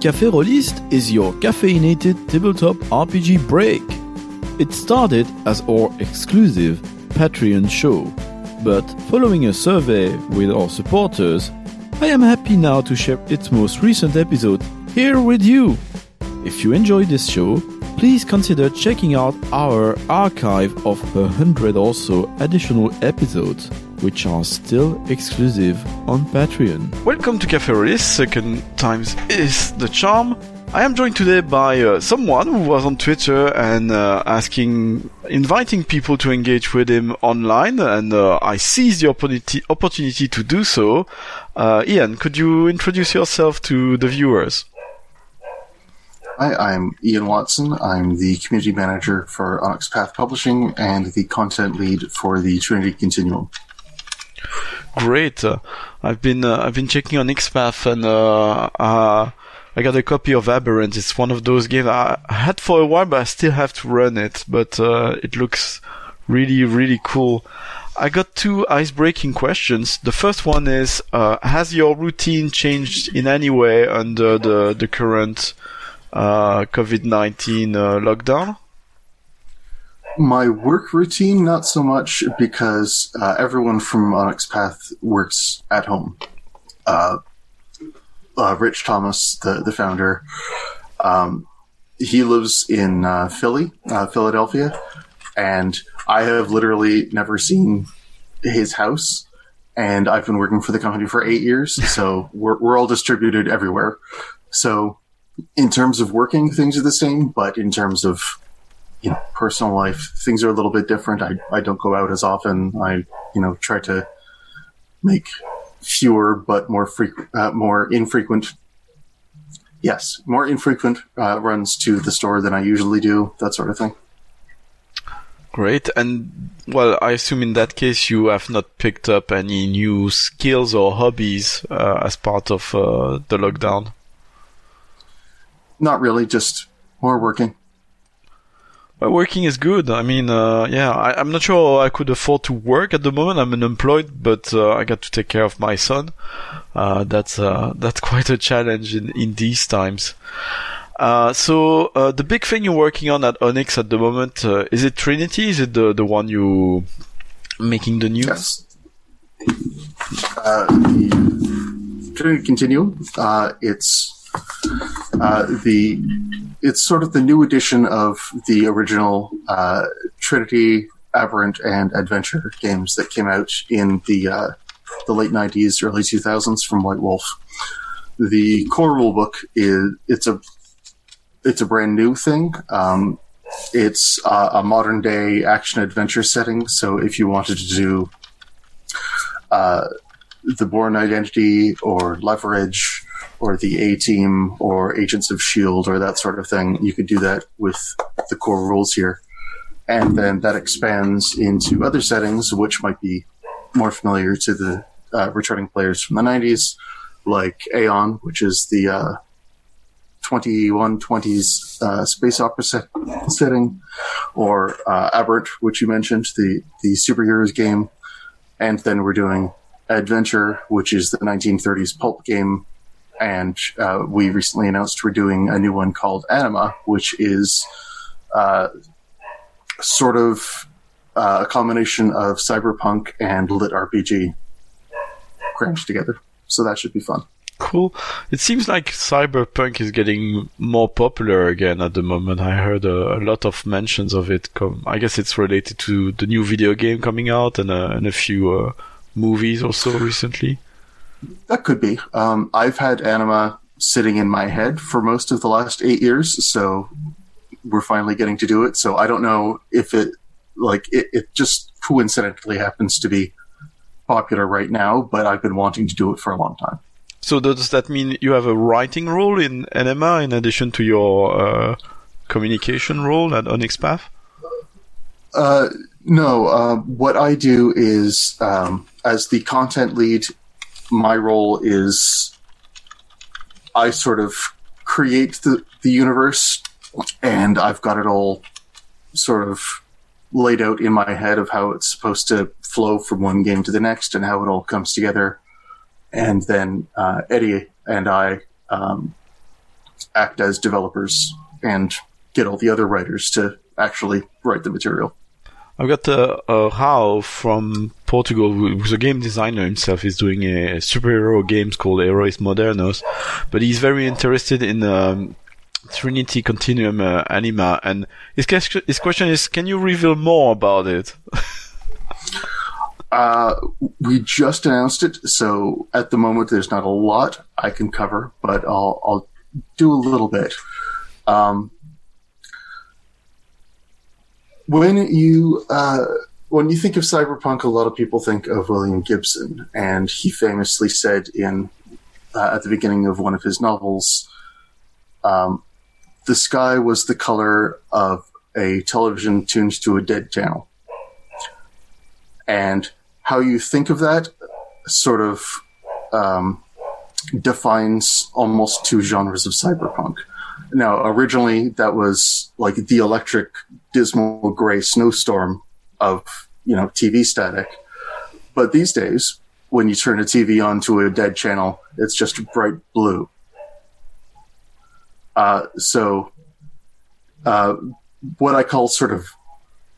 Café Rolistes is your caffeinated tabletop RPG break. It started as our exclusive Patreon show, but following a survey with our supporters, I am happy now to share its most recent episode here with you. If you enjoyed this show, please consider checking out our archive of a hundred or so additional episodes, which are still exclusive on Patreon. Welcome to Cafe Rolistes, second times is the charm. I am joined today by uh, someone who was on Twitter and uh, asking, inviting people to engage with him online, and uh, I seized the opportunity, opportunity to do so. Uh, Ian, could you introduce yourself to the viewers? Hi, I'm Ian Watson. I'm the community manager for Onyx Path Publishing and the content lead for the Trinity Continuum. Great. Uh, I've been uh, I've been checking Onyx Path and uh, I got a copy of Aberrant. It's one of those games I had for a while, but I still have to run it. But it looks really really cool. I got two ice-breaking questions. The first one is: uh, Has your routine changed in any way under the the current uh, COVID 19 uh, lockdown? My work routine, not so much because uh, everyone from Onyx Path works at home. Uh, uh, Rich Thomas, the, the founder, um, he lives in uh, Philly, Philadelphia, and I have literally never seen his house. And I've been working for the company for eight years, so we're, we're all distributed everywhere. So in terms of working, things are the same, but in terms of you know personal life, things are a little bit different. I I don't go out as often. I you know try to make fewer but more frequent, uh, more infrequent. Yes, more infrequent uh, runs to the store than I usually do. That sort of thing. Great. And well, I assume in that case you have not picked up any new skills or hobbies uh, as part of uh, the lockdown. Not really, just more working. Well, working is good. I mean, uh, yeah, I, am not sure I could afford to work at the moment. I'm unemployed, but uh, I got to take care of my son. Uh, that's uh, that's quite a challenge in, in these times. Uh, so uh, the big thing you're working on at Onyx at the moment is it Trinity? Is it the the one you making the news? Yes. Trinity Continuum. it's uh, the it's sort of the new edition of the original uh, Trinity, Aberrant, and Adventure games that came out in the uh, the late '90s, early 2000s from White Wolf. The core rulebook is it's a it's a brand new thing. Um, it's a modern day action adventure setting. So if you wanted to do uh, the Bourne Identity or Leverage or the A Team or Agents of Shield or that sort of thing. You could do that with the core rules here, and then that expands into other settings which might be more familiar to the uh, returning players from the '90s, like Aeon, which is the uh, 2120s uh, space opera set- setting, or uh, Aberrant, which you mentioned, the the superheroes game, and then we're doing Adventure, which is the 1930s pulp game and uh, we recently announced we're doing a new one called Anima, which is uh, sort of uh, a combination of cyberpunk and lit RPG cranched together. So that should be fun. Cool. It seems like cyberpunk is getting more popular again at the moment. I heard a, a lot of mentions of it. I guess it's related to the new video game coming out and, and a few uh, movies also recently. That could be. Um, I've had anima sitting in my head for most of the last eight years, so we're finally getting to do it. So I don't know if it like it, it just coincidentally happens to be popular right now, but I've been wanting to do it for a long time. So does that mean you have a writing role in Anima in addition to your uh, communication role at Onyx Path? Uh, no. Uh, what I do is, um, as the content lead my role is I sort of create the, the universe and I've got it all sort of laid out in my head of how it's supposed to flow from one game to the next and how it all comes together. And then uh, Eddie and I um, act as developers and get all the other writers to actually write the material. I've got uh, uh, from Portugal, who's a game designer himself. He's doing a superhero games called Heroes Modernos, but he's very interested in um, Trinity Continuum uh, Anima. And his, his question is, can you reveal more about it? uh, we just announced it, so at the moment there's not a lot I can cover, but I'll, I'll do a little bit. Um, when you uh, when you think of cyberpunk, a lot of people think of William Gibson, and he famously said in uh, at the beginning of one of his novels, um, "The sky was the color of a television tuned to a dead channel," and how you think of that sort of um, defines almost two genres of cyberpunk. Now, originally that was like the electric, dismal gray snowstorm of, you know, TV static. But these days, when you turn a TV onto a dead channel, it's just bright blue. Uh, so, uh, what I call sort of,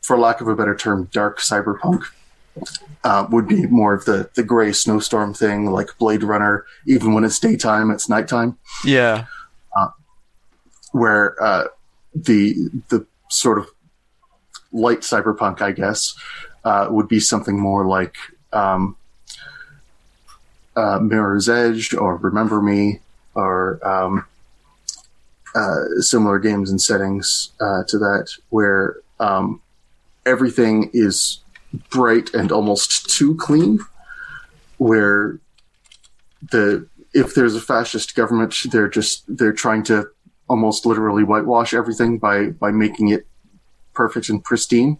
for lack of a better term, dark cyberpunk uh, would be more of the, the gray snowstorm thing, like Blade Runner. Even when it's daytime, it's nighttime. Yeah where uh, the the sort of light cyberpunk, I guess, uh, would be something more like um, uh, Mirror's Edge or Remember Me or um, uh, similar games and settings uh, to that, where um, everything is bright and almost too clean, where the if there's a fascist government, they're just they're trying to almost literally whitewash everything by by making it perfect and pristine.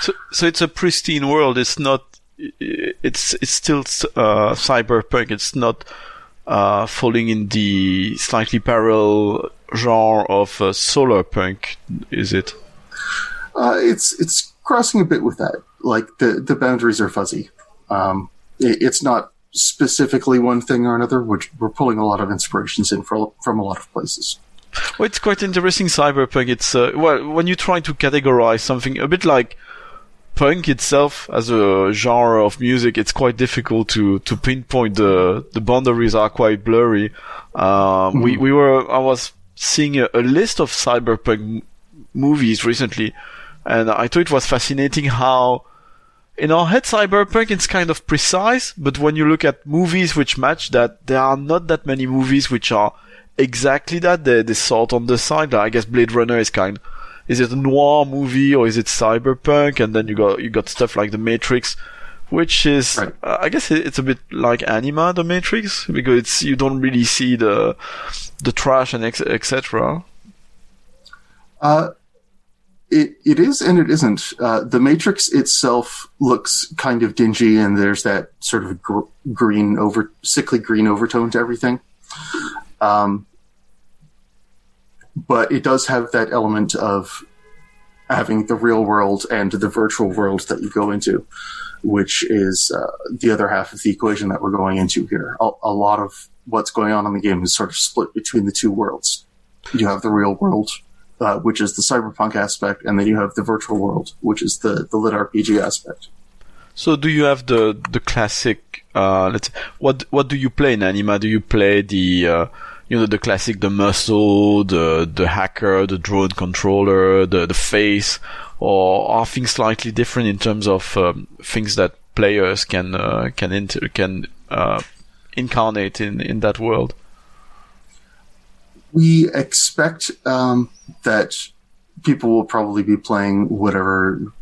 So, so it's a pristine world. It's not. It's it's still uh, cyberpunk. It's not uh, falling in the slightly parallel genre of uh, solar punk, is it? Uh, it's it's crossing a bit with that. Like the the boundaries are fuzzy. Um, it, it's not specifically one thing or another. We're, we're pulling a lot of inspirations in from, from a lot of places. Well, it's quite interesting, cyberpunk. It's uh, well, when you try to categorize something a bit like punk itself as a genre of music, it's quite difficult to to pinpoint the the boundaries are quite blurry. Um, mm-hmm. We we were I was seeing a, a list of cyberpunk m- movies recently, and I thought it was fascinating how in our head, cyberpunk is kind of precise, but when you look at movies which match that, there are not that many movies which are exactly that. They, they sort on the side. Like, I guess Blade Runner is kind. Is it a noir movie or is it cyberpunk? And then you got you got stuff like The Matrix, which is right. uh, I guess it's a bit like Anima, The Matrix, because it's you don't really see the the trash and etc. Uh, it, it is and it isn't. Uh, the Matrix itself looks kind of dingy, and there's that sort of gr- green over sickly green overtone to everything. Um, but it does have that element of having the real world and the virtual world that you go into, which is uh, the other half of the equation that we're going into here. A, a lot of what's going on in the game is sort of split between the two worlds. You have the real world uh, which is the cyberpunk aspect, and then you have the virtual world, which is the the lit RPG aspect. So, do you have the the classic? Uh, let's what what do you play in Anima? Do you play the uh, you know the classic, the muscle, the the hacker, the drone controller, the the face, or are things slightly different in terms of um, things that players can uh, can inter- can uh, incarnate in in that world? we expect um, that people will probably be playing whatever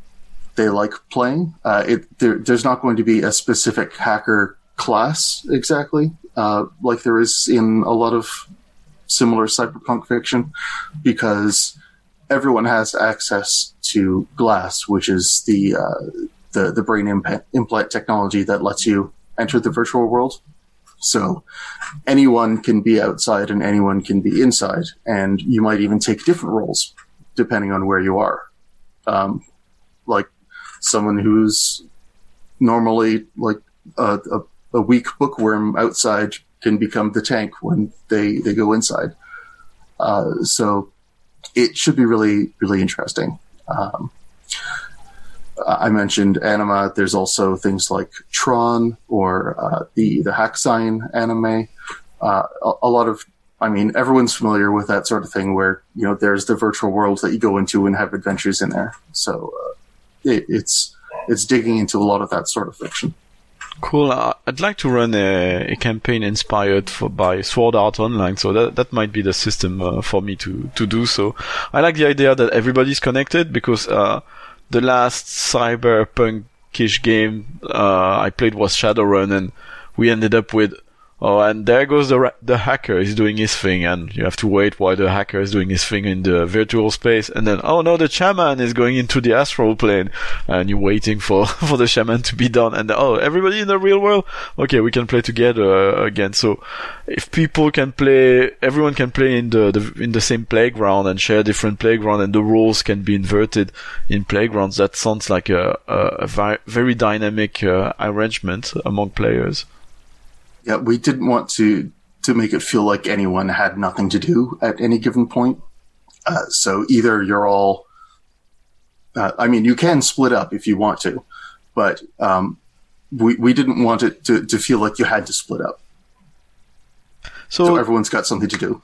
they like playing. Uh, it, there, there's not going to be a specific hacker class exactly, uh, like there is in a lot of similar cyberpunk fiction, because everyone has access to Glass, which is the uh, the, the brain imp- implant technology that lets you enter the virtual world. So anyone can be outside and anyone can be inside, and you might even take different roles depending on where you are. Um, like someone who's normally like a, a, a, weak bookworm outside can become the tank when they they go inside. Uh, so it should be really really interesting. Um, I mentioned Anima. There's also things like Tron or uh, the the Hack-Sign anime. Uh, a, a, lot of, I mean, everyone's familiar with that sort of thing where you know there's the virtual world that you go into and have adventures in there. So uh, it, it's it's digging into a lot of that sort of fiction. Cool. Uh, I'd like to run a, a campaign inspired for, by Sword Art Online, so that that might be the system uh, for me to to do so. I like the idea that everybody's connected because uh, the last cyberpunkish game uh, I played was Shadowrun, and we ended up with oh, and there goes the the hacker is doing his thing, and you have to wait while the hacker is doing his thing in the virtual space, and then oh no, the shaman is going into the astral plane, and you're waiting for for the shaman to be done, and oh, everybody in the real world, okay, we can play together uh, again. So if people can play, everyone can play in the, the in the same playground and share different playground, and the rules can be inverted in playgrounds. That sounds like a a, a very dynamic uh, arrangement among players yeah, we didn't want to to make it feel like anyone had nothing to do at any given point. Uh, so either you're all, uh, I mean, you can split up if you want to, but um, we we didn't want it to to feel like you had to split up. So, so everyone's got something to do.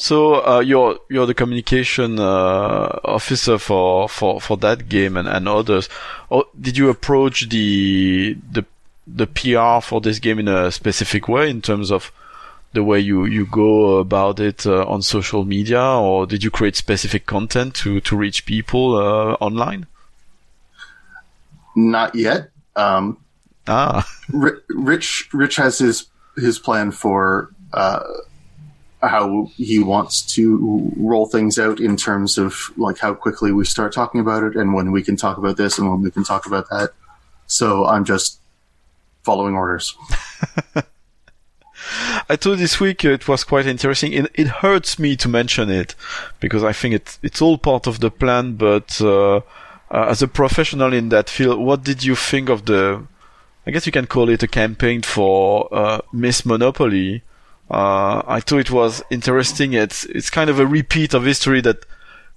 So uh, you're you're the communication uh, officer for, for, for that game and, and others. Or oh, did you approach the the the PR for this game in a specific way in terms of the way you, you go about it uh, on social media, or did you create specific content to, to reach people uh, online? Not yet. Um, ah, Rich Rich has his his plan for uh, how he wants to roll things out in terms of like how quickly we start talking about it, and when we can talk about this, and when we can talk about that. So I'm just following orders. I thought this week it was quite interesting. It, it, hurts me to mention it because I think it's it's all part of the plan. But uh, uh, as a professional in that field, what did you think of the? I guess you can call it a campaign for uh, Miss Monopoly. Uh, I thought it was interesting. It's it's kind of a repeat of history that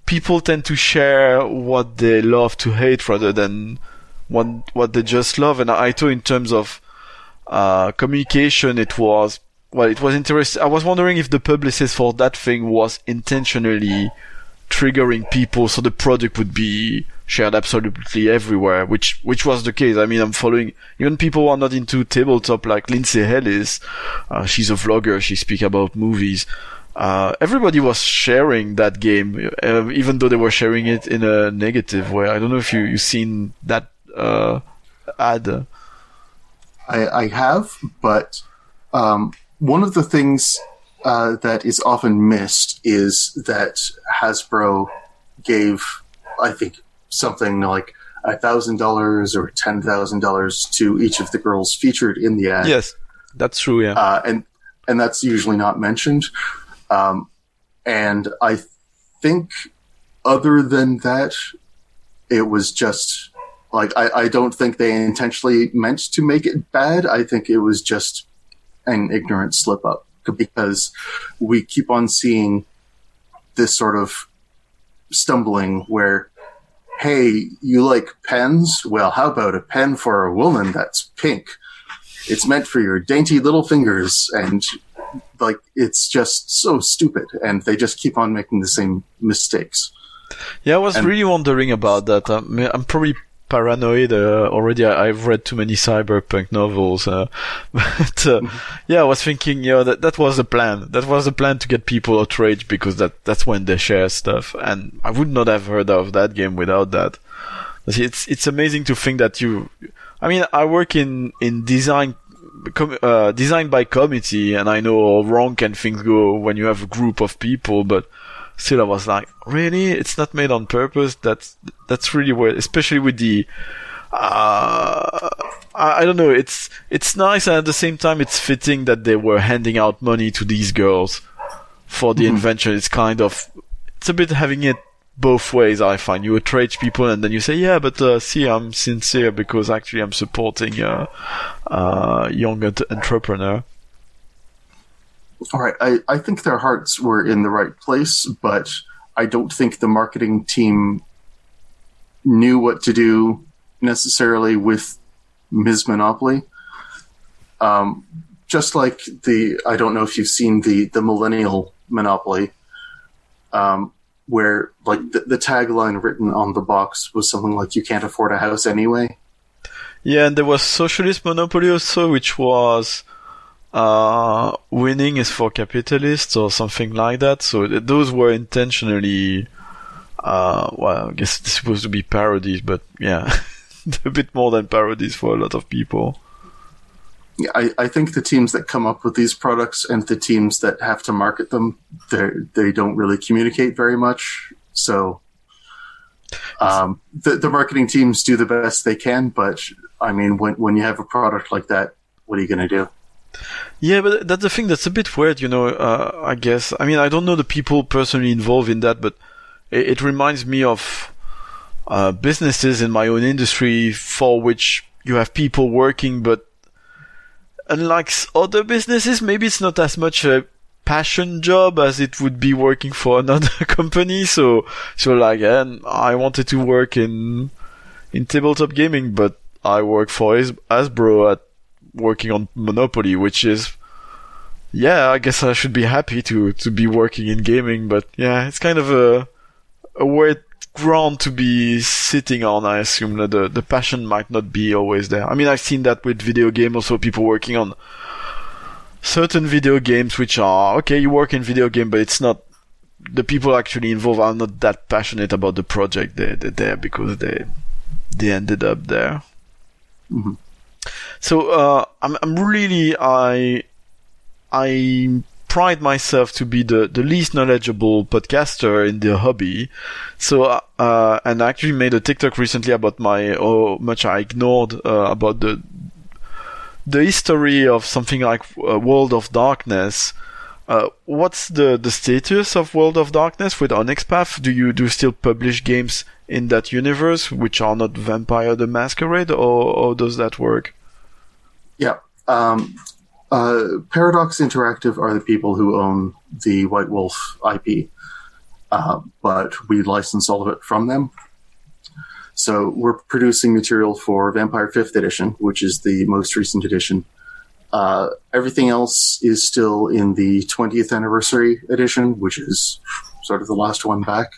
people tend to share what they love to hate rather than what what they just love. And I thought in terms of uh, communication, it was well, it was interesting. I was wondering if the publicist for that thing was intentionally triggering people so the product would be shared absolutely everywhere, which which was the case. I mean, I'm following even people who are not into tabletop, like Lindsay Ellis. Uh, she's a vlogger. She speaks about movies. Uh, everybody was sharing that game, uh, even though they were sharing it in a negative way. I don't know if you you seen that uh, ad. I, I have, but um, one of the things uh, that is often missed is that Hasbro gave, I think, something like a thousand dollars or ten thousand dollars to each of the girls featured in the ad. Yes, that's true. Yeah, uh, and and that's usually not mentioned. Um, and I think, other than that, it was just like I, I don't think they intentionally meant to make it bad. I think it was just an ignorant slip up because we keep on seeing this sort of stumbling where hey, you like pens? Well, how about a pen for a woman that's pink? It's meant for your dainty little fingers. And like, it's just so stupid. And they just keep on making the same mistakes. Yeah, I was and, really wondering about that. I'm, I'm probably paranoid uh, already. I, have read too many cyberpunk novels, uh, but uh, mm-hmm. yeah, I was thinking, you know, that that was the plan. That was the plan to get people outraged because that that's when they share stuff, and I would not have heard of that game without that. It's it's amazing to think that you. I mean, I work in in design. Com- uh, design by committee, and I know how wrong can things go when you have a group of people, but still I was like, really? It's not made on purpose? That's, that's really weird, especially with the, uh, I, I don't know, it's, it's nice and at the same time it's fitting that they were handing out money to these girls for the mm-hmm. invention. It's kind of, it's a bit having it both ways, I find. You outrage people and then you say, yeah, but, uh, see, I'm sincere because actually I'm supporting a, a young entrepreneur. All right, I, I think their hearts were in the right place, but I don't think the marketing team knew what to do necessarily with Ms. Monopoly. Um, just like the, I don't know if you've seen the the Millennial Monopoly, um, where like the, the tagline written on the box was something like "You can't afford a house anyway." Yeah, and there was Socialist Monopoly also, which was uh, winning is for capitalists or something like that. So th- those were intentionally, uh, well, I guess it's supposed to be parodies, but yeah, a bit more than parodies for a lot of people. Yeah, I, I think the teams that come up with these products and the teams that have to market them, they they don't really communicate very much. So, um, the the marketing teams do the best they can, but I mean, when when you have a product like that, what are you going to do? Yeah, but that's the thing that's a bit weird, you know. Uh, I guess. I mean, I don't know the people personally involved in that, but it, it reminds me of uh, businesses in my own industry for which you have people working, but unlike other businesses, maybe it's not as much a passion job as it would be working for another company. So, so like, and I wanted to work in in tabletop gaming, but I work for Hasbro at working on Monopoly, which is, yeah, I guess I should be happy to to be working in gaming, but yeah, it's kind of a a weird ground to be sitting on. I assume that the the passion might not be always there. I mean, I've seen that with video game, also people working on certain video games, which are okay. You work in video game, but it's not the people actually involved are not that passionate about the project. They they're there because they they ended up there. Mm-hmm. So uh, I'm I'm really I I pride myself to be the, the least knowledgeable podcaster in the hobby. So uh, and I actually made a TikTok recently about my how much I ignored uh, about the the history of something like uh, World of Darkness. Uh, what's the, the status of World of Darkness with Onyx Path? Do you do you still publish games in that universe which are not Vampire the Masquerade, or, or does that work? Yeah. Um, uh, Paradox Interactive are the people who own the White Wolf IP, uh, but we license all of it from them. So we're producing material for Vampire 5th Edition, which is the most recent edition. Uh, everything else is still in the 20th anniversary edition, which is sort of the last one back.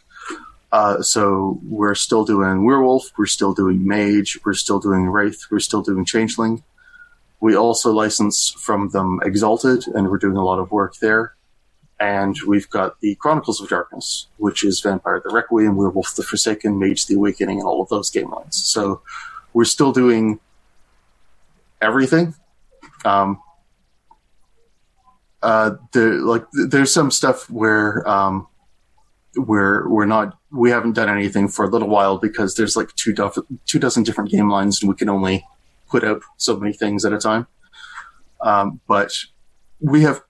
Uh, so we're still doing Werewolf, we're still doing Mage, we're still doing Wraith, we're still doing Changeling. We also license from them Exalted, and we're doing a lot of work there. And we've got the Chronicles of Darkness, which is Vampire the Requiem, Werewolf the Forsaken, Mage the Awakening, and all of those game lines. So we're still doing everything. Um, uh, there, like, there's some stuff where um, we're we're not we haven't done anything for a little while because there's like two two dozen different game lines and we can only put out so many things at a time. Um, but we have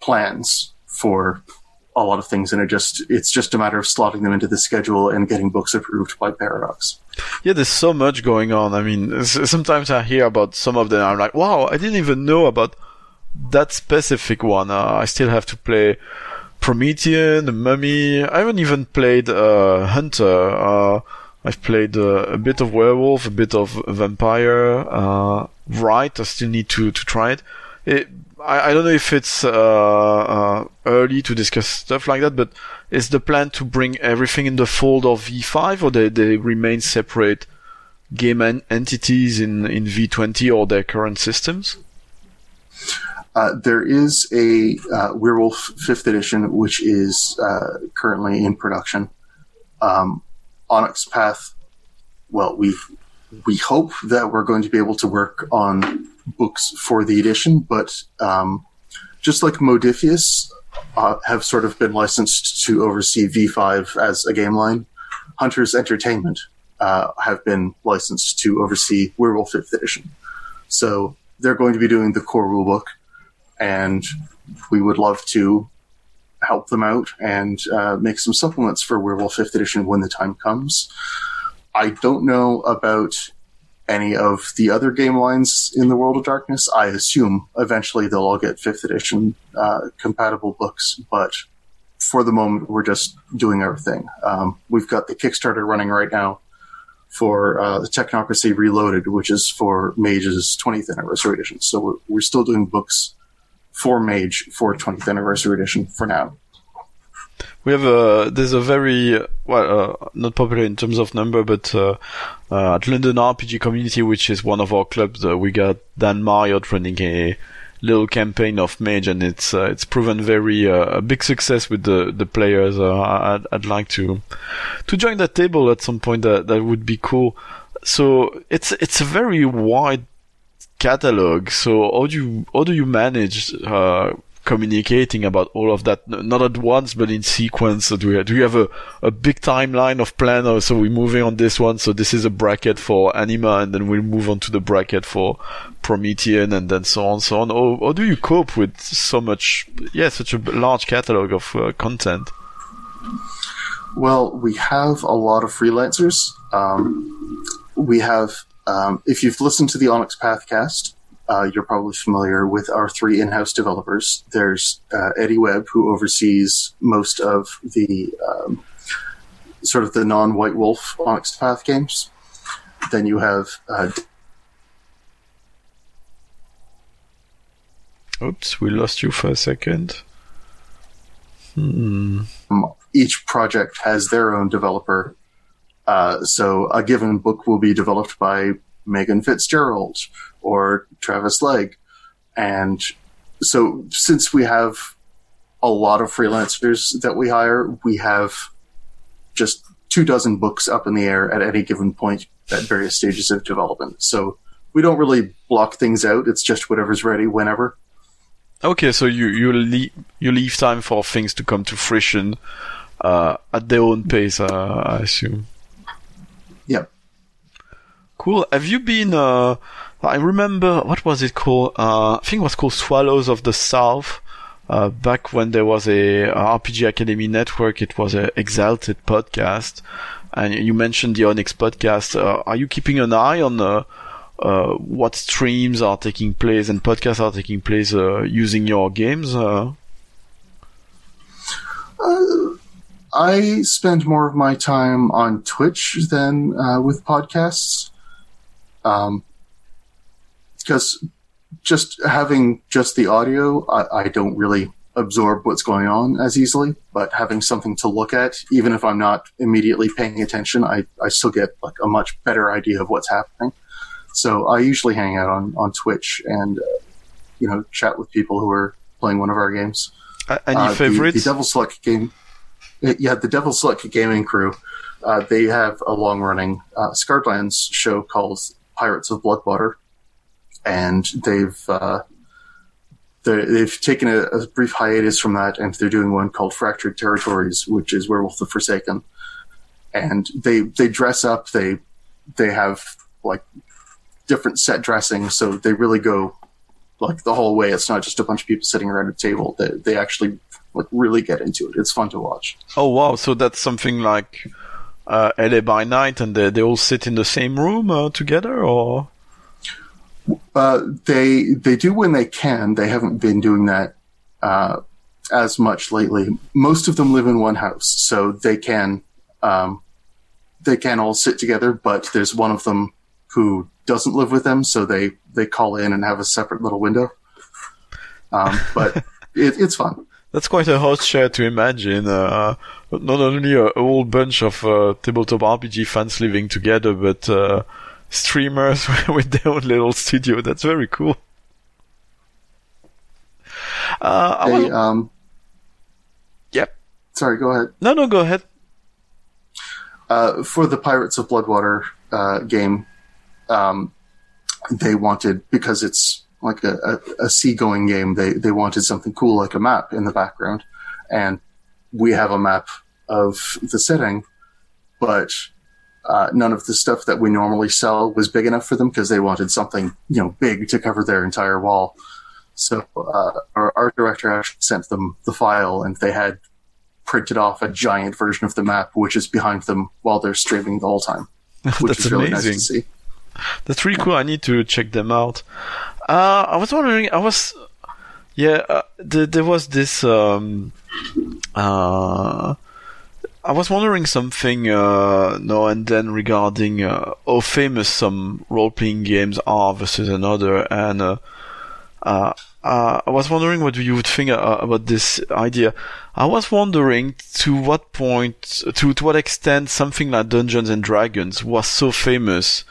plans for a lot of things, and it just it's just a matter of slotting them into the schedule and getting books approved by Paradox. Yeah, there's so much going on. I mean, sometimes I hear about some of them. I'm like, wow, I didn't even know about that specific one. Uh, I still have to play Promethean, the Mummy. I haven't even played uh, Hunter. Uh, I've played uh, a bit of werewolf, a bit of vampire. Uh, right, I still need to to try it. it I, I don't know if it's uh, uh, early to discuss stuff like that, but is the plan to bring everything in the fold of V5, or they they remain separate game en- entities in in V20 or their current systems? Uh, there is a uh, Werewolf Fifth Edition, which is uh, currently in production. Um, Onyx Path. Well, we we hope that we're going to be able to work on books for the edition, but um, just like Modiphius uh, have sort of been licensed to oversee V5 as a game line, Hunters Entertainment uh, have been licensed to oversee Werewolf Fifth Edition. So they're going to be doing the core rulebook, and we would love to help them out and uh, make some supplements for Werewolf Fifth Edition when the time comes. I don't know about any of the other game lines in the World of Darkness. I assume eventually they'll all get fifth edition uh, compatible books, but for the moment, we're just doing our thing. Um, we've got the Kickstarter running right now for uh, Technocracy Reloaded, which is for Mage's 20th anniversary edition. So we're, we're still doing books for Mage for 20th anniversary edition for now. We have a there's a very well uh, not popular in terms of number, but uh, uh, at London RPG Community, which is one of our clubs, uh, we got Dan Marriott running a little campaign of Mage, and it's uh, it's proven very uh, a big success with the the players. I'd, I'd like to to join that table at some point. That that would be cool. So it's it's a very wide catalog. So how do you how do you manage uh, communicating about all of that, not at once, but in sequence? So do we, do we have a, a big timeline of plan? So we're moving on this one. So this is a bracket for Anima and then we'll move on to the bracket for Promethean and then so on, so on. Or, or do you cope with so much, yeah, such a large catalog of uh, content? Well, we have a lot of freelancers. Um, we have, um, if you've listened to the Onyx Pathcast, uh, you're probably familiar with our three in-house developers. There's uh, Eddie Webb, who oversees most of the um, sort of the non-White Wolf Onyx Path games. Then you have. Uh, Oops, we lost you for a second. Hmm. Um, each project has their own developer. Uh, so a given book will be developed by Megan Fitzgerald or Travis Legg. And so since we have a lot of freelancers that we hire, we have just two dozen books up in the air at any given point at various stages of development. So we don't really block things out. It's just whatever's ready whenever. Okay, so you you leave you leave time for things to come to fruition uh, at their own pace, uh, I assume. Yep. Cool. Have you been? Uh, I remember what was it called? Uh, I think it was called Swallows of the South. Uh, back when there was a, a RPG Academy network, it was a Exalted podcast, and you mentioned the Onyx podcast. Uh, are you keeping an eye on uh, uh, what streams are taking place and podcasts are taking place using your games? I spend more of my time on Twitch than with podcasts. Um, because just having just the audio, I, I, don't really absorb what's going on as easily. But having something to look at, even if I'm not immediately paying attention, I, I still get like a much better idea of what's happening. So I usually hang out on, on Twitch and, uh, you know, chat with people who are playing one of our games. Uh, any uh, favorites? The, the Devil's Luck game. Yeah, the Devil's Luck gaming crew. Uh, they have a long running uh, Scarred Lands show called Pirates of Bloodwater, and they've uh, they've taken a, a, brief hiatus from that, and they're doing one called Fractured Territories, which is Werewolf the Forsaken, and they they dress up, they they have like different set dressing, so they really go like the whole way. It's not just a bunch of people sitting around a table. They they actually like really get into it. It's fun to watch. Oh wow! So that's something like uh, LA by night, and they they all sit in the same room uh, together, or uh, they they do when they can. They haven't been doing that uh, as much lately. Most of them live in one house, so they can um, they can all sit together. But there's one of them who doesn't live with them, so they they call in and have a separate little window. Um, but it, it's fun. That's quite a host share to imagine. Uh, not only a, a, whole bunch of uh, tabletop RPG fans living together, but uh, streamers with their own little studio. That's very cool. Uh, hey, um, yep. Sorry, go ahead. No, no, go ahead. Uh, for the Pirates of Bloodwater uh, game, um, they wanted because it's like a, a, a seagoing game. They they wanted something cool like a map in the background, and we have a map of the setting, but uh, none of the stuff that we normally sell was big enough for them because they wanted something you know big to cover their entire wall. So uh, our art director actually sent them the file, and they had printed off a giant version of the map, which is behind them while they're streaming the whole time, which That's is really amazing. nice to see. That's really cool. I need to check them out. Uh, I was wondering. I was, yeah. Uh, th- there was this. Um, uh, I was wondering something uh, now and then regarding uh, how famous some role-playing games are versus another, and uh, I was wondering what you would think about this idea. I was wondering to what point, to to what extent, something like Dungeons and Dragons was so famous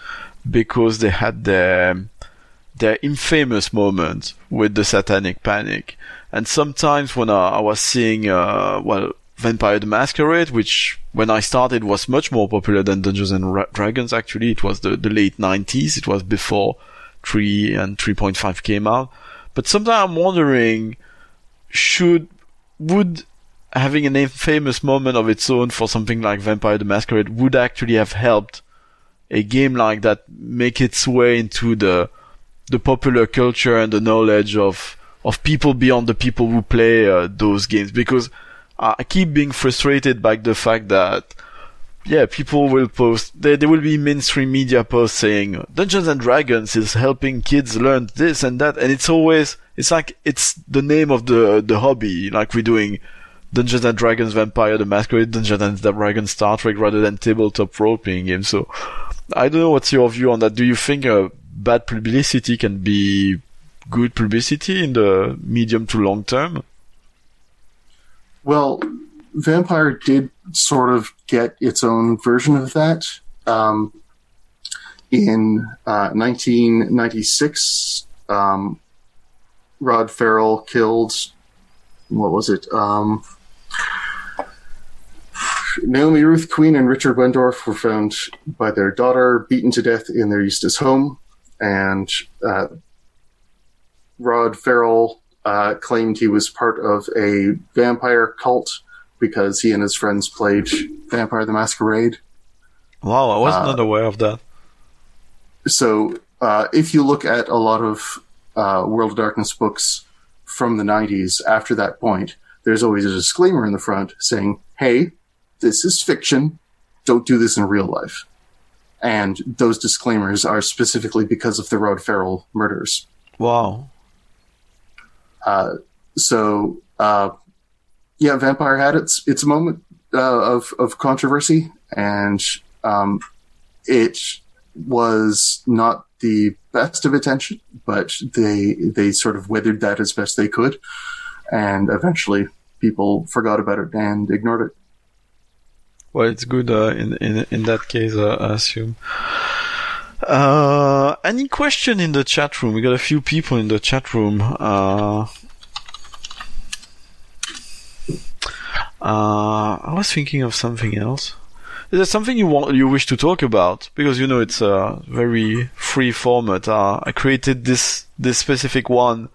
because they had their their infamous moment with the Satanic Panic, and sometimes when I, I was seeing, uh, well Vampire the Masquerade, which when I started was much more popular than Dungeons and Ra- Dragons. Actually, it was the, the late 90s. It was before 3 and 3.5 came out. But sometimes I'm wondering, should, would having an famous moment of its own for something like Vampire the Masquerade would actually have helped a game like that make its way into the, the popular culture and the knowledge of, of people beyond the people who play uh, those games? Because I keep being frustrated by the fact that yeah, people will post, there, there will be mainstream media posts saying Dungeons and Dragons is helping kids learn this and that. And it's always, it's like, it's the name of the, the hobby. Like we're doing Dungeons and Dragons Vampire the Masquerade, Dungeons and Dragons Star Trek rather than tabletop role playing games. So I don't know what's your view on that. Do you think a bad publicity can be good publicity in the medium to long term? Well, Vampire did sort of get its own version of that. Um, in uh, 1996, um, Rod Ferrell killed, what was it? Um, Naomi Ruth Queen and Richard Wendorf were found by their daughter beaten to death in their Eustis home. And uh, Rod Ferrell uh, claimed he was part of a vampire cult because he and his friends played Vampire the Masquerade. Wow, I was uh, aware of that. So, uh, if you look at a lot of uh, World of Darkness books from the 90s after that point, there's always a disclaimer in the front saying, hey, this is fiction. Don't do this in real life. And those disclaimers are specifically because of the Rod Ferrell murders. Wow. Uh, so uh, yeah, Vampire had its its moment uh, of of controversy, and um, it was not the best of attention, but they they sort of weathered that as best they could, and eventually people forgot about it and ignored it. Well, it's good uh, in in in that case, uh, I assume. Uh, any question in the chat room? We got a few people in the chat room. Uh, uh, I was thinking of something else. Is there something you want, you wish to talk about? Because you know it's a very free format. Uh, I created this this specific one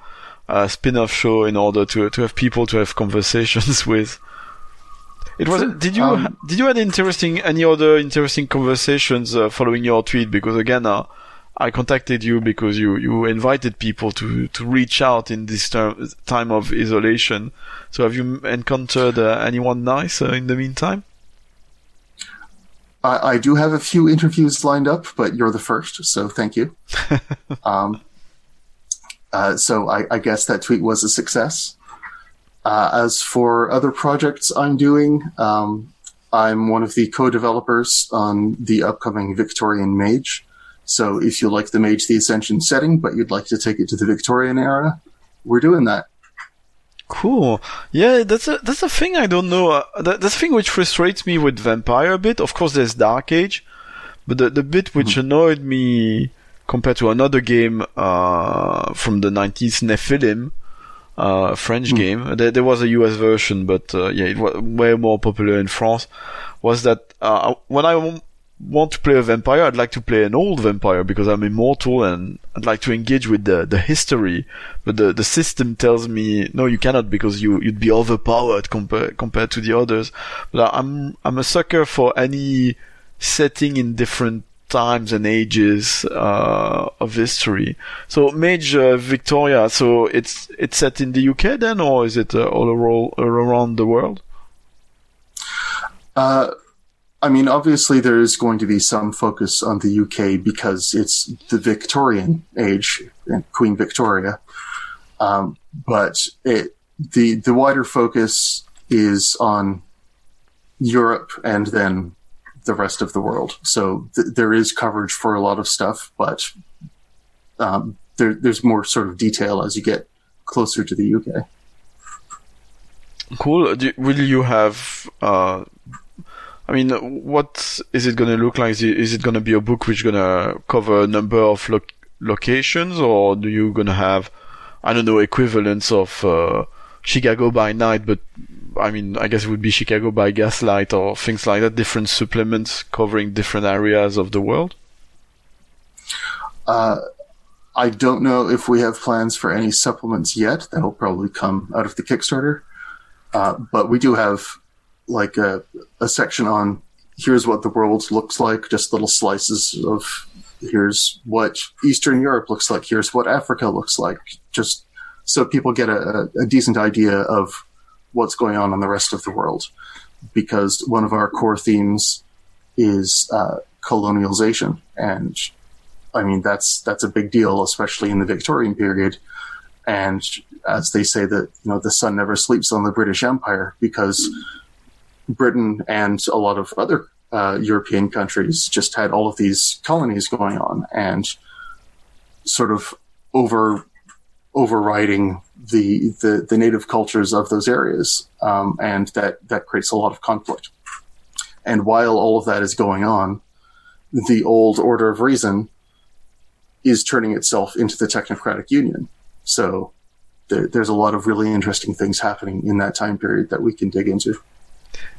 spin-off show in order to to have people to have conversations with. It was. Did you um, did you had interesting any other interesting conversations uh, following your tweet? Because again, uh, I contacted you because you you invited people to to reach out in this term, time of isolation. So have you encountered uh, anyone nice uh, in the meantime? I, I, do have a few interviews lined up, but you're the first, so thank you. um, uh, so I, I, guess that tweet was a success. Uh, as for other projects I'm doing, um, I'm one of the co-developers on the upcoming Victorian Mage. So if you like the Mage the Ascension setting, but you'd like to take it to the Victorian era, we're doing that. Cool. Yeah, that's a that's a thing I don't know. Uh, that, that's a thing which frustrates me with Vampire a bit. Of course, there's Dark Age, but the the bit which mm-hmm. annoyed me compared to another game uh, from the 90s, Nephilim, uh, French mm. game. There, there, was a US version, but uh, yeah, it was way more popular in France. Was that uh, when I want to play a vampire, I'd like to play an old vampire because I'm immortal and I'd like to engage with the, the history. But the, the system tells me, no, you cannot because you, you'd be overpowered compared, compared to the others. But I'm, I'm a sucker for any setting in different times and ages, uh, of history. So Mage uh, Victoria, so it's, it's set in the UK then or is it uh, all, around the world? Uh, I mean, obviously, there is going to be some focus on the UK because it's the Victorian age and Queen Victoria. Um, but it, the the wider focus is on Europe and then the rest of the world. So th- there is coverage for a lot of stuff, but um, there, there's more sort of detail as you get closer to the UK. Cool. Do, will you have? Uh, I mean, what is it going to look like? Is it, going to be a book which going to cover a number of lo- locations, or do you going to have, I don't know, equivalents of uh, Chicago by night, but I mean, I guess it would be Chicago by gaslight or things like that. Different supplements covering different areas of the world. Uh, I don't know if we have plans for any supplements yet. That'll probably come out of the Kickstarter. Uh, but we do have like a, a section on here's what the world looks like, just little slices of here's what Eastern Europe looks like, here's what Africa looks like, just so people get a, a decent idea of what's going on in the rest of the world. Because one of our core themes is uh, colonialization, and I mean that's that's a big deal, especially in the Victorian period. And as they say that you know the sun never sleeps on the British Empire because Britain and a lot of other uh, European countries just had all of these colonies going on and sort of over overriding the the, the native cultures of those areas, um, and that that creates a lot of conflict. And while all of that is going on, the old order of reason is turning itself into the technocratic union. So there, there's a lot of really interesting things happening in that time period that we can dig into.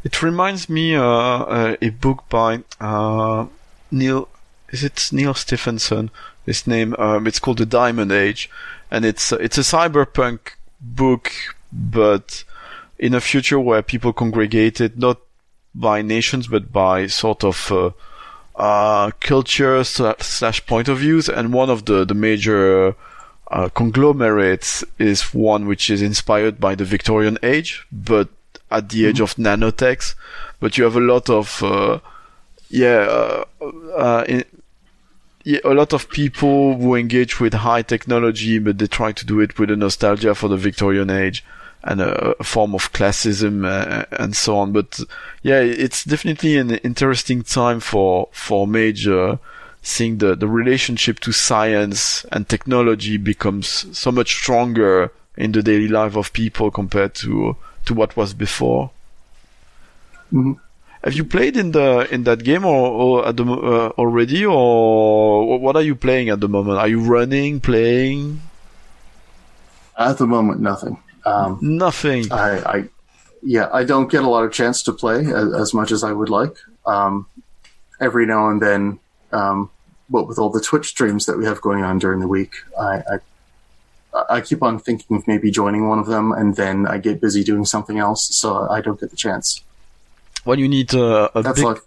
It reminds me uh, uh, a book by uh, Neal. Is it Neal Stephenson? His name. Um, it's called The Diamond Age, and it's it's a cyberpunk book, but in a future where people congregated not by nations but by sort of uh, uh, culture slash point of views, and one of the the major uh, conglomerates is one which is inspired by the Victorian age, but at the age mm-hmm. of nanotechs. But you have a lot of uh, yeah, uh, uh, in, yeah, a lot of people who engage with high technology, but they try to do it with a nostalgia for the Victorian age and a, a form of classism uh, and so on. But yeah, it's definitely an interesting time for for major seeing the, the relationship to science and technology becomes so much stronger in the daily life of people compared to to what was before. Mm-hmm. Have you played in the in that game or, or at the uh, already, or what are you playing at the moment? Are you running, playing? At the moment, nothing. Um, nothing. I, I, yeah, I don't get a lot of chance to play as, as much as I would like. Um, every now and then, um, what with all the Twitch streams that we have going on during the week, I, I I keep on thinking of maybe joining one of them, and then I get busy doing something else, so I don't get the chance. Well, you need uh, a That's big. Like,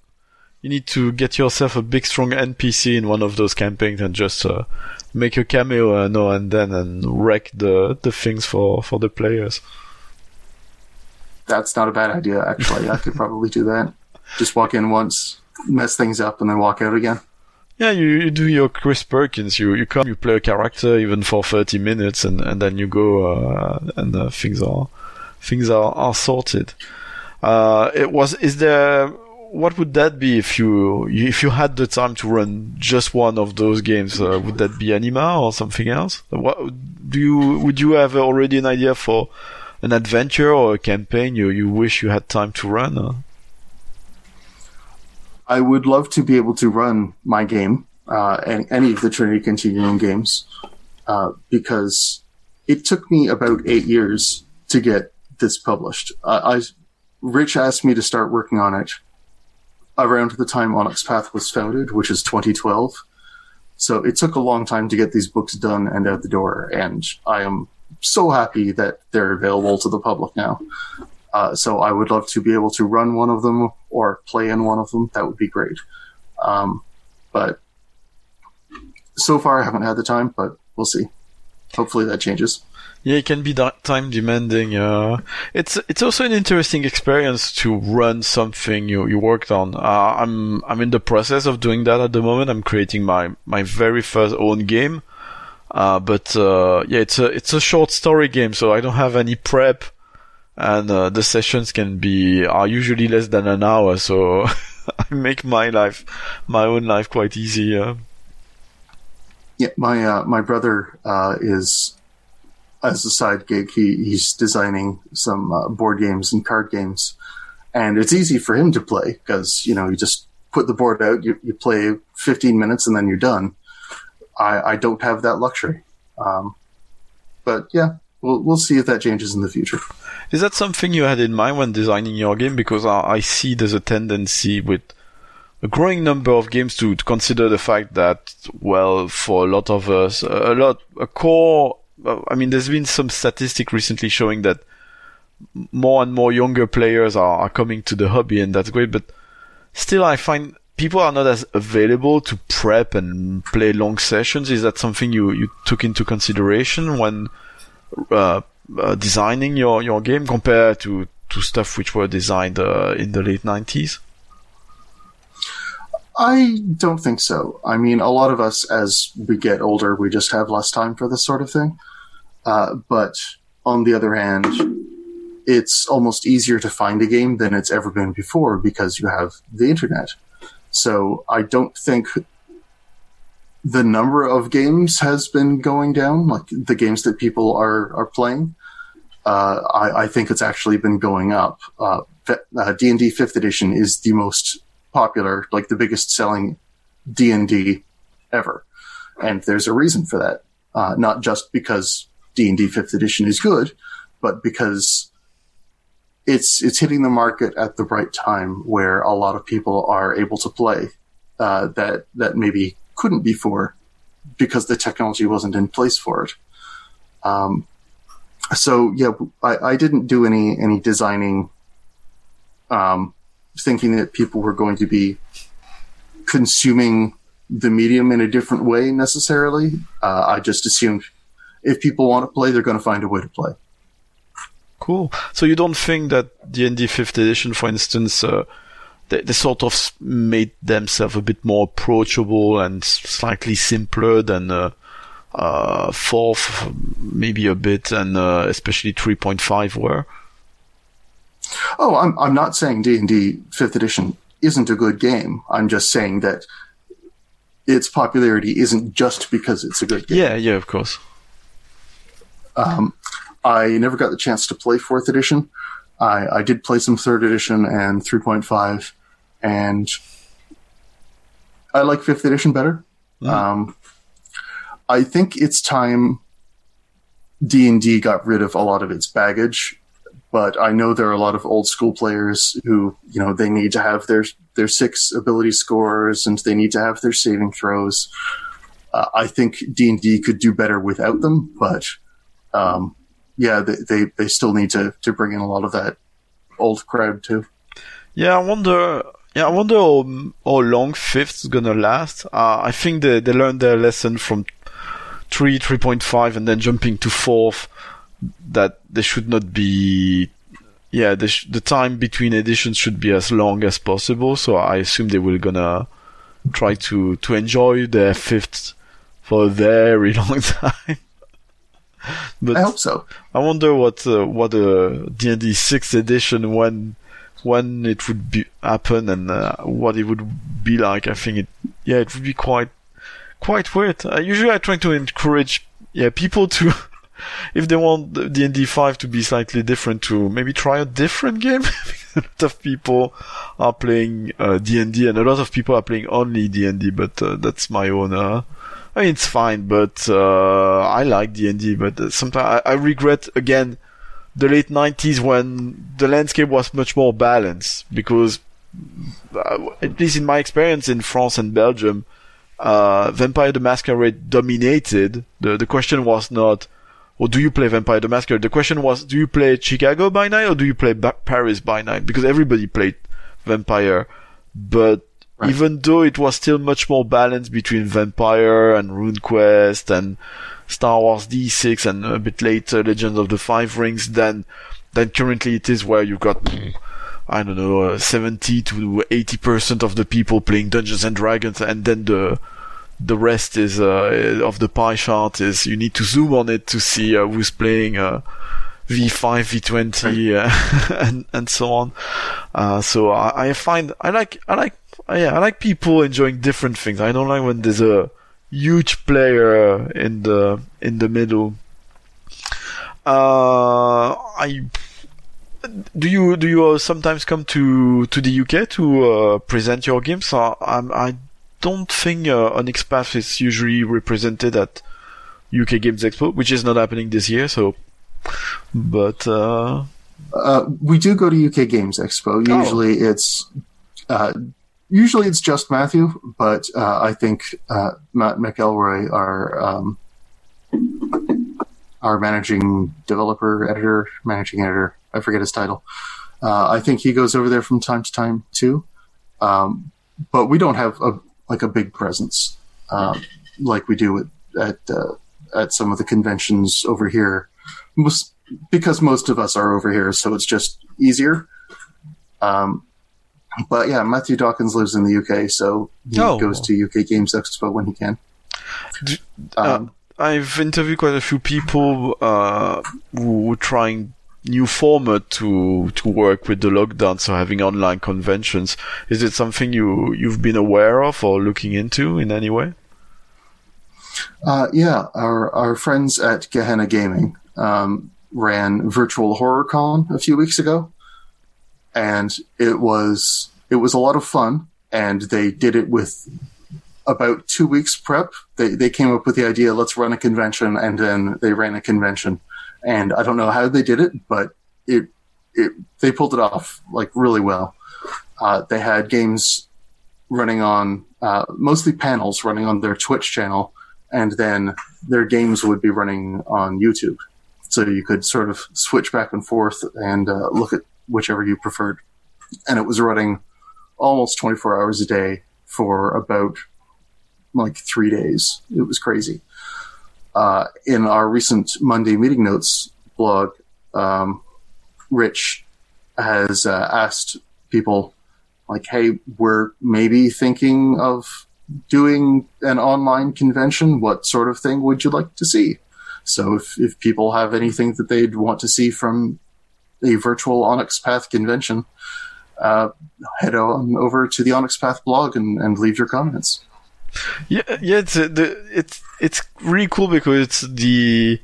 you need to get yourself a big, strong NPC in one of those campaigns and just uh, make a cameo uh, now and then and wreck the the things for for the players. That's not a bad idea, actually. I could probably do that. Just walk in once, mess things up, and then walk out again. Yeah, you, you do your Chris Perkins. You you come, you play a character even for thirty minutes, and, and then you go, uh, and uh, things are things are, are sorted. Uh, it was is there what would that be if you if you had the time to run just one of those games? Uh, would that be Anima or something else? What do you would you have already an idea for an adventure or a campaign you you wish you had time to run? I would love to be able to run my game, uh, and any of the Trinity Continuum games, uh, because it took me about eight years to get this published. I, Rich asked me to start working on it around the time Onyx Path was founded, which is 2012. So it took a long time to get these books done and out the door, and I am so happy that they're available to the public now. Uh, so I would love to be able to run one of them or play in one of them. That would be great. Um, but so far, I haven't had the time, but we'll see. Hopefully, that changes. Yeah, it can be time demanding. Uh, it's it's also an interesting experience to run something you, you worked on. Uh, I'm I'm in the process of doing that at the moment. I'm creating my my very first own game. Uh, but uh, yeah, it's a it's a short story game, so I don't have any prep, and uh, the sessions can be are usually less than an hour. So I make my life, my own life, quite easy. Yeah, my uh, my brother is as a side gig. He he's designing some uh, board games and card games, and it's easy for him to play because you know you just put the board out, you, you play 15 minutes, and then you're done. I I don't have that luxury, um, but yeah, we'll we'll see if that changes in the future. Is that something you had in mind when designing your game? Because I, I see there's a tendency with a growing number of games to, to, consider the fact that, well, for a lot of us, a lot, a core, I mean, there's been some statistic recently showing that more and more younger players are, are coming to the hobby and that's great, but still I find people are not as available to prep and play long sessions. Is that something you, you took into consideration when, uh, uh, designing your, your game compared to, to stuff which were designed uh, in the late 90s? I don't think so. I mean, a lot of us, as we get older, we just have less time for this sort of thing. Uh, but on the other hand, it's almost easier to find a game than it's ever been before because you have the internet. So I don't think the number of games has been going down, like the games that people are are playing. Uh, I, I, think it's actually been going up. Uh, D and D Fifth Edition is the most popular, like the biggest selling D and D ever, and there's a reason for that. Uh, not just because D and D Fifth Edition is good, but because it's it's hitting the market at the right time where a lot of people are able to play uh, that that maybe couldn't before because the technology wasn't in place for it. Um, so yeah, I, I, didn't do any any designing um, thinking that people were going to be consuming the medium in a different way necessarily. Uh, I just assumed if people want to play, they're going to find a way to play. Cool. So you don't think that D&D 5th edition, for instance, uh, they, they, sort of made themselves a bit more approachable and slightly simpler than uh, uh, 4th, maybe a bit, and uh, especially 3.5 were? Oh, I'm I'm not saying D and D Fifth Edition isn't a good game. I'm just saying that its popularity isn't just because it's a good game. Yeah, yeah, of course. Um, I never got the chance to play Fourth Edition. I, I did play some Third Edition and 3.5, and I like Fifth Edition better. Mm. Um, I think it's time D and D got rid of a lot of its baggage but I know there are a lot of old school players who, you know, they need to have their their six ability scores and they need to have their saving throws. Uh, I think D and D could do better without them, but um, yeah, they, they, they still need to to bring in a lot of that old crowd too. Yeah, I wonder. Yeah, I wonder how, how long is gonna last. Uh, I think they they learned their lesson from three, three point five, and then jumping to fourth that they should not be yeah the, sh- the time between editions should be as long as possible so i assume they will gonna try to to enjoy their fifth for a very long time but i hope so i wonder what uh, what a d&d 6th edition when when it would be happen and uh, what it would be like i think it yeah it would be quite quite weird uh, usually i try to encourage yeah people to if they want D and D five to be slightly different, to maybe try a different game. a lot of people are playing uh, D and D, and a lot of people are playing only D and D. But uh, that's my own. I mean, it's fine, but uh, I like D and D. But sometimes I, I regret again the late 90s when the landscape was much more balanced because uh, at least in my experience in France and Belgium uh, Vampire the Masquerade dominated the the question was not or do you play Vampire the Masquerade? The question was, do you play Chicago by night or do you play ba- Paris by night? Because everybody played Vampire, but right. even though it was still much more balanced between Vampire and RuneQuest and Star Wars D6 and a bit later Legends of the Five Rings than than currently it is, where you've got I don't know, uh, 70 to 80% of the people playing Dungeons and Dragons, and then the the rest is uh, of the pie chart is you need to zoom on it to see uh, who's playing uh, V5, V20, uh, and and so on. Uh, so I, I, find I like I like yeah I like people enjoying different things. I don't like when there's a huge player in the in the middle. Uh, I do you do you uh, sometimes come to to the UK to uh, present your games? I, I don't think uh, Onyx Path is usually represented at UK Games Expo, which is not happening this year. So, but uh... Uh, we do go to UK Games Expo. Oh. Usually, oh. it's uh, usually it's just Matthew, but uh, I think Matt McElroy, our um, our managing developer, editor, managing editor, I forget his title. Uh, I think he goes over there from time to time too. Um, but we don't have a like a big presence uh, like we do at at, uh, at some of the conventions over here, most, because most of us are over here, so it's just easier. Um, but yeah, Matthew Dawkins lives in the UK, so he oh. goes to UK Games Expo when he can. um, I've interviewed quite a few people uh, who were trying new format to to work with the lockdown, so having online conventions. Is it something you you've been aware of or looking into in any way? Uh, yeah, our our friends at Gehenna Gaming um, ran Virtual Horror Con a few weeks ago, and it was it was a lot of fun. And they did it with about two weeks prep. They they came up with the idea, let's run a convention, and then they ran a convention and I don't know how they did it, but it it they pulled it off like really well. Uh, they had games running on uh, mostly panels running on their Twitch channel, and then their games would be running on YouTube. So you could sort of switch back and forth and uh, look at whichever you preferred. And it was running almost 24 hours a day for about like three days. It was crazy uh, in our recent Monday meeting notes blog, um, Rich has uh, asked people like, "Hey, we're maybe thinking of doing an online convention. What sort of thing would you like to see?" So if if people have anything that they'd want to see from a virtual Onyx Path convention, uh, head on over to the Onyx Path blog and, and leave your comments. Yeah, yeah, it's uh, the it's it's really cool because it's the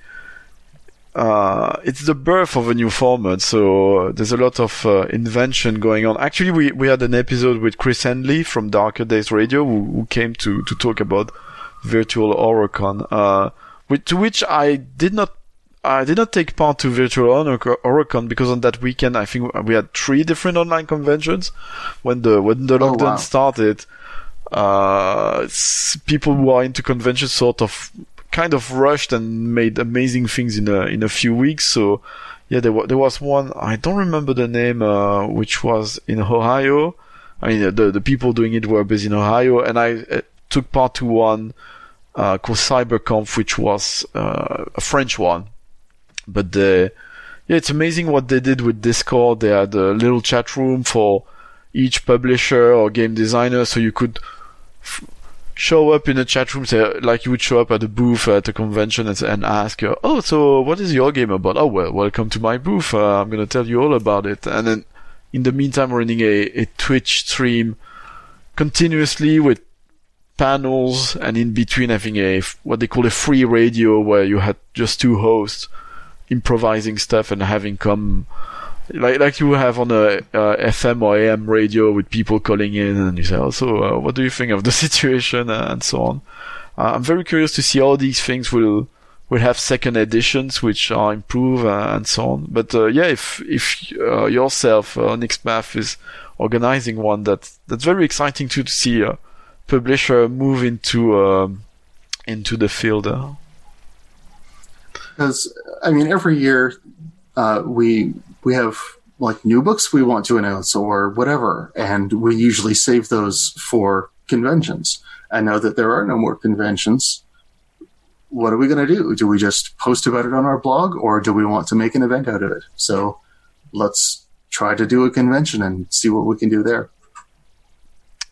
uh, it's the birth of a new format. So there's a lot of uh, invention going on. Actually, we, we had an episode with Chris Henley from Darker Days Radio who, who came to, to talk about Virtual Horrorcon, uh, with, to which I did not I did not take part to Virtual Horrorcon because on that weekend I think we had three different online conventions when the when the lockdown oh, wow. started uh, people who are into conventions sort of kind of rushed and made amazing things in a in a few weeks. So yeah, there was there was one I don't remember the name, uh, which was in Ohio. I mean, the the people doing it were based in Ohio, and I uh, took part to one uh, called CyberConf, which was uh, a French one. But the yeah, it's amazing what they did with Discord. They had a little chat room for each publisher or game designer, so you could show up in a chat room, say, like you would show up at a booth at a convention and, and ask, oh, so what is your game about? Oh, well, welcome to my booth. Uh, I'm to tell you all about it. And then in the meantime, running a, a Twitch stream continuously with panels and in between having a, what they call a free radio where you had just two hosts improvising stuff and having come like like you have on a uh, FM or AM radio with people calling in, and you say, "Also, uh, what do you think of the situation?" Uh, and so on. Uh, I'm very curious to see how these things will will have second editions, which are improved uh, and so on. But uh, yeah, if if yourself, uh, Onyx Path is organizing one, that that's very exciting too to see a publisher move into um, into the field. Because I mean, every year uh, we we have like new books we want to announce or whatever, and we usually save those for conventions. And now that there are no more conventions, what are we going to do? Do we just post about it on our blog, or do we want to make an event out of it? So let's try to do a convention and see what we can do there.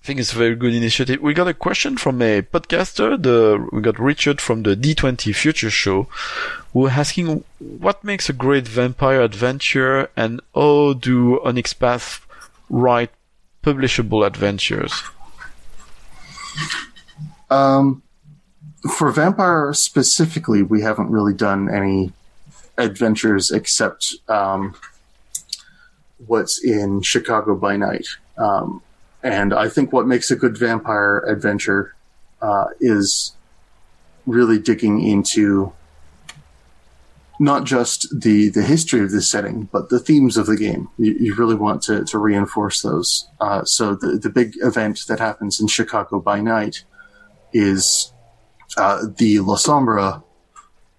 Think it's a very good initiative. We got a question from a podcaster. The we got Richard from the D20 Future Show, who asking what makes a great vampire adventure and how do Onyx Path write publishable adventures? Um, for vampire specifically, we haven't really done any adventures except um, what's in Chicago by Night. Um, and I think what makes a good vampire adventure uh, is really digging into not just the, the history of the setting, but the themes of the game. You, you really want to, to reinforce those. Uh, so the, the big event that happens in Chicago by night is uh, the Lasombra,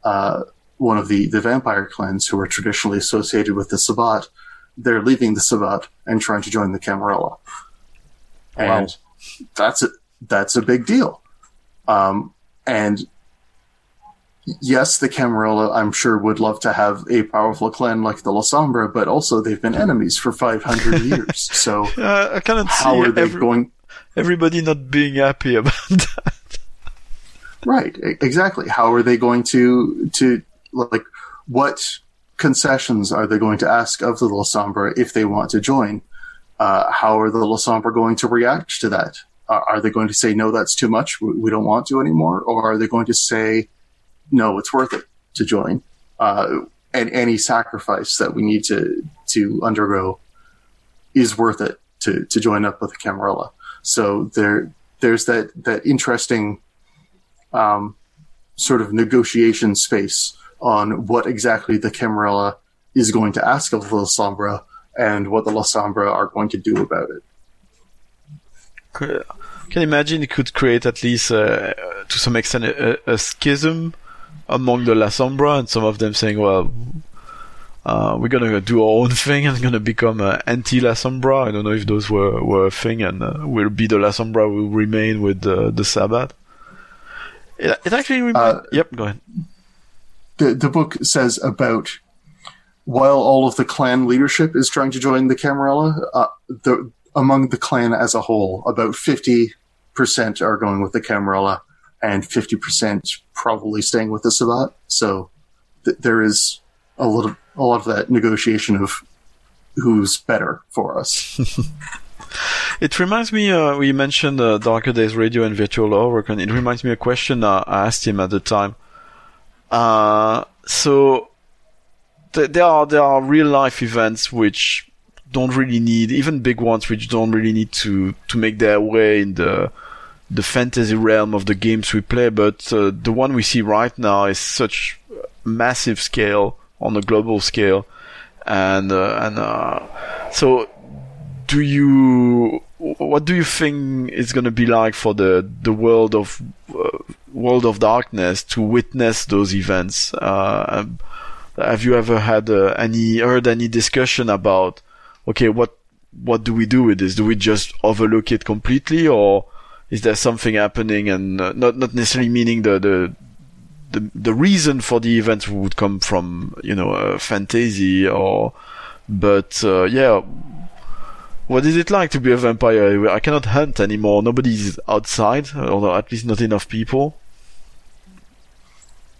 uh, one of the, the vampire clans who are traditionally associated with the Sabbat. They're leaving the Sabbat and trying to join the Camarilla and that's a that's a big deal. Um, and yes, the Camarilla, I'm sure, would love to have a powerful clan like the Lasombra, but also they've been enemies for 500 years. So uh, I cannot how see are they every- going? everybody not being happy about that. Right, exactly. How are they going to to like what concessions are they going to ask of the Lasombra if they want to join? Uh, how are the Lasombra going to react to that? Are, are they going to say no, that's too much, we, we don't want to anymore, or are they going to say no, it's worth it to join? Uh, and any sacrifice that we need to to undergo is worth it to to join up with the Camarilla. So there there's that that interesting um, sort of negotiation space on what exactly the Camarilla is going to ask of the Sombra and what the Lasombra are going to do about it. Could- Can imagine it could create at least, uh, to some extent, a, a schism among the Lasombra, and some of them saying, "Well, uh, we're gonna do our own thing and gonna become uh, anti-Lasombra." I don't know if those were, were a thing, and uh, will be the Lasombra will remain with the the Sabbat. It, it actually. Uh, yep, go ahead. The the book says about while all of the clan leadership is trying to join the Camarilla, uh, the among the clan as a whole, about fifty percent are going with the Camarilla, and fifty percent probably staying with the Sabbat. So th- there is a a lot of that negotiation of who's better for us. It reminds me, uh, we mentioned uh, Darker Days Radio and Virtual and it reminds me a question uh, I asked him at the time. Uh, so, there are, there are real life events which don't really need, even big ones which don't really need to, to make their way in the, the fantasy realm of the games we play, but uh, the one we see right now is such massive scale on a global scale. And, uh, and, uh, so do you what do you think is going to be like for the the world of uh, world of darkness to witness those events uh, have you ever had uh, any heard any discussion about okay what what do we do with this do we just overlook it completely or is there something happening and uh, not not necessarily meaning the the the, the reason for the events would come from you know uh, fantasy or but uh, yeah what is it like to be a vampire? I cannot hunt anymore. Nobody's outside, or at least not enough people.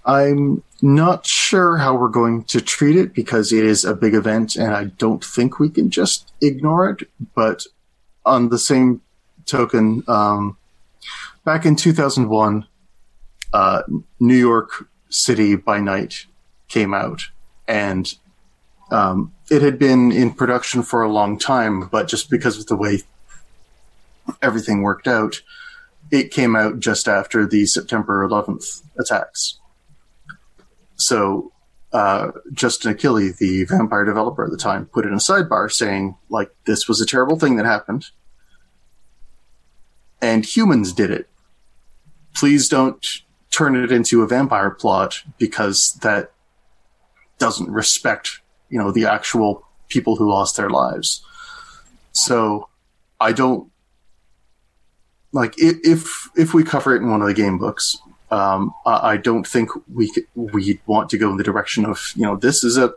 I'm not sure how we're going to treat it because it is a big event and I don't think we can just ignore it. But on the same token, um, back in 2001, uh, New York City by Night came out and um, it had been in production for a long time, but just because of the way everything worked out, it came out just after the September 11th attacks. So uh, Justin Achilli, the vampire developer at the time, put in a sidebar saying, like, this was a terrible thing that happened, and humans did it. Please don't turn it into a vampire plot because that doesn't respect, you know, the actual people who lost their lives. So I don't like if if we cover it in one of the game books. Um, I don't think we we want to go in the direction of you know this is a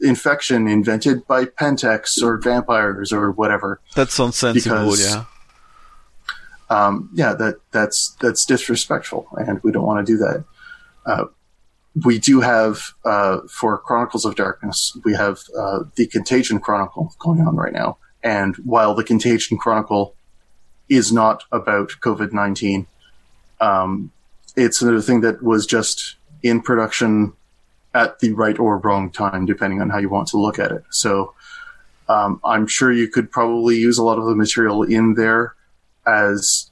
infection invented by Pentex or vampires or whatever. That sounds sensible, because, yeah. Um, yeah, that that's that's disrespectful, and we don't want to do that. Uh, we do have uh, for Chronicles of Darkness, we have uh, the Contagion Chronicle going on right now, and while the Contagion Chronicle is not about COVID nineteen, um, it's another thing that was just in production at the right or wrong time, depending on how you want to look at it. So um, I'm sure you could probably use a lot of the material in there as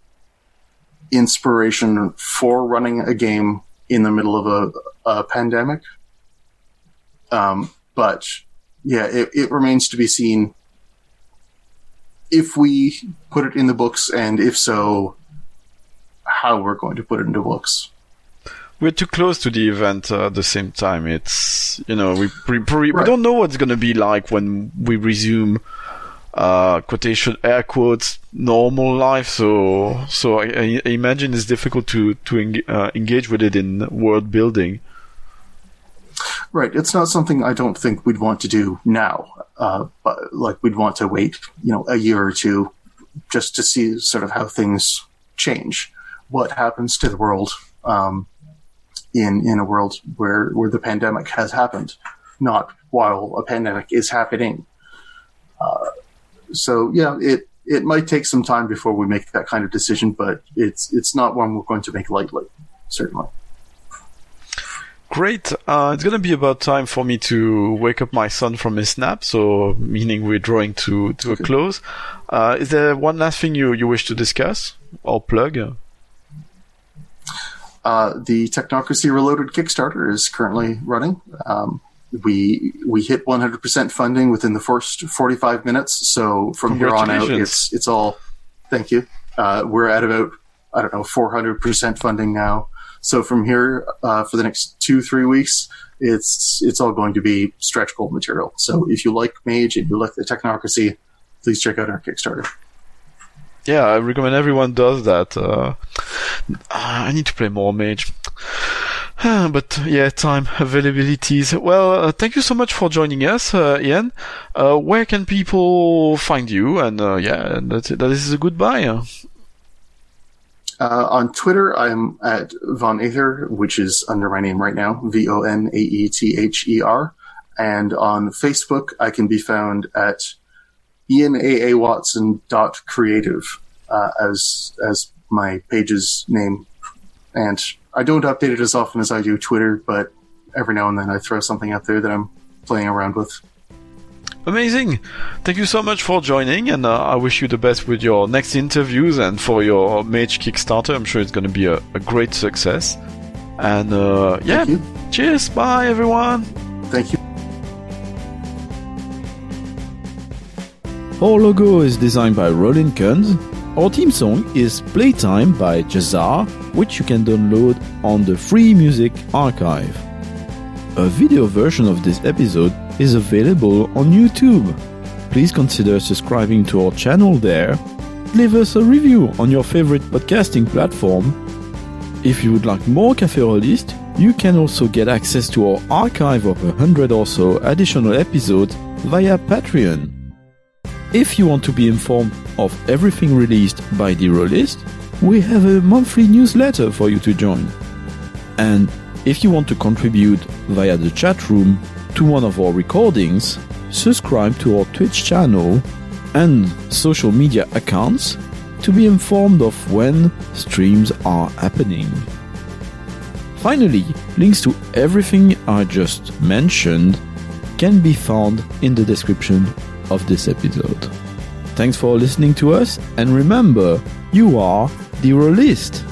inspiration for running a game in the middle of a, a pandemic. Um, but yeah, it, it remains to be seen if we put it in the books, and if so, how we're going to put it into books. We're too close to the event uh, at the same time. It's you know we pre- pre- right. we don't know what's going to be like when we resume uh, quotation air quotes normal life. So so I, I imagine it's difficult to to uh, engage with it in world building. Right. It's not something I don't think we'd want to do now. Uh, but like we'd want to wait, you know, a year or two just to see sort of how things change, what happens to the world um, in in a world where where the pandemic has happened, not while a pandemic is happening. Uh, so yeah, it it might take some time before we make that kind of decision, but it's it's not one we're going to make lightly, certainly. Great. Uh, it's gonna be about time for me to wake up my son from his nap. So, meaning we're drawing to to okay. a close. Uh, is there one last thing you you wish to discuss or plug? Uh, the Technocracy Reloaded Kickstarter is currently running. Um, we we hit 100% funding within the first 45 minutes. So from here on out, it's it's all. Thank you. Uh, we're at about I don't know 400% funding now. So from here uh, for the next two three weeks, it's it's all going to be stretch goal material. So if you like Mage and you like the Technocracy, please check out our Kickstarter. Yeah, I recommend everyone does that. Uh, I need to play more Mage. but yeah, time availabilities. Well, uh, thank you so much for joining us, uh, Ian. Uh, where can people find you? And uh, yeah, that, that is a goodbye. Uh, on Twitter, I'm at Von Aether, which is under my name right now, V O N A E T H E R. And on Facebook, I can be found at Ian A. A. Watson dot creative uh, as as my page's name. And I don't update it as often as I do Twitter, but every now and then I throw something out there that I'm playing around with. Amazing! Thank you so much for joining, and uh, I wish you the best with your next interviews and for your Mage Kickstarter. I'm sure it's going to be a, a, great success. And uh, yeah, cheers! Bye, everyone! Thank you. Our logo is designed by Roland Kunz our theme song is Playtime by Jahzzar, which you can download on the Free Music Archive. A video version of this episode is available on YouTube. Please consider subscribing to our channel there. Leave us a review on your favorite podcasting platform. If you would like more Cafe Rolistes, you can also get access to our archive of a hundred or so additional episodes via Patreon. If you want to be informed of everything released by the Rolistes, we have a monthly newsletter for you to join. And if you want to contribute via the chat room to one of our recordings, subscribe to our Twitch channel and social media accounts to be informed of when streams are happening. Finally, links to everything I just mentioned can be found in the description of this episode. Thanks for listening to us, and remember, you are the Rolistes.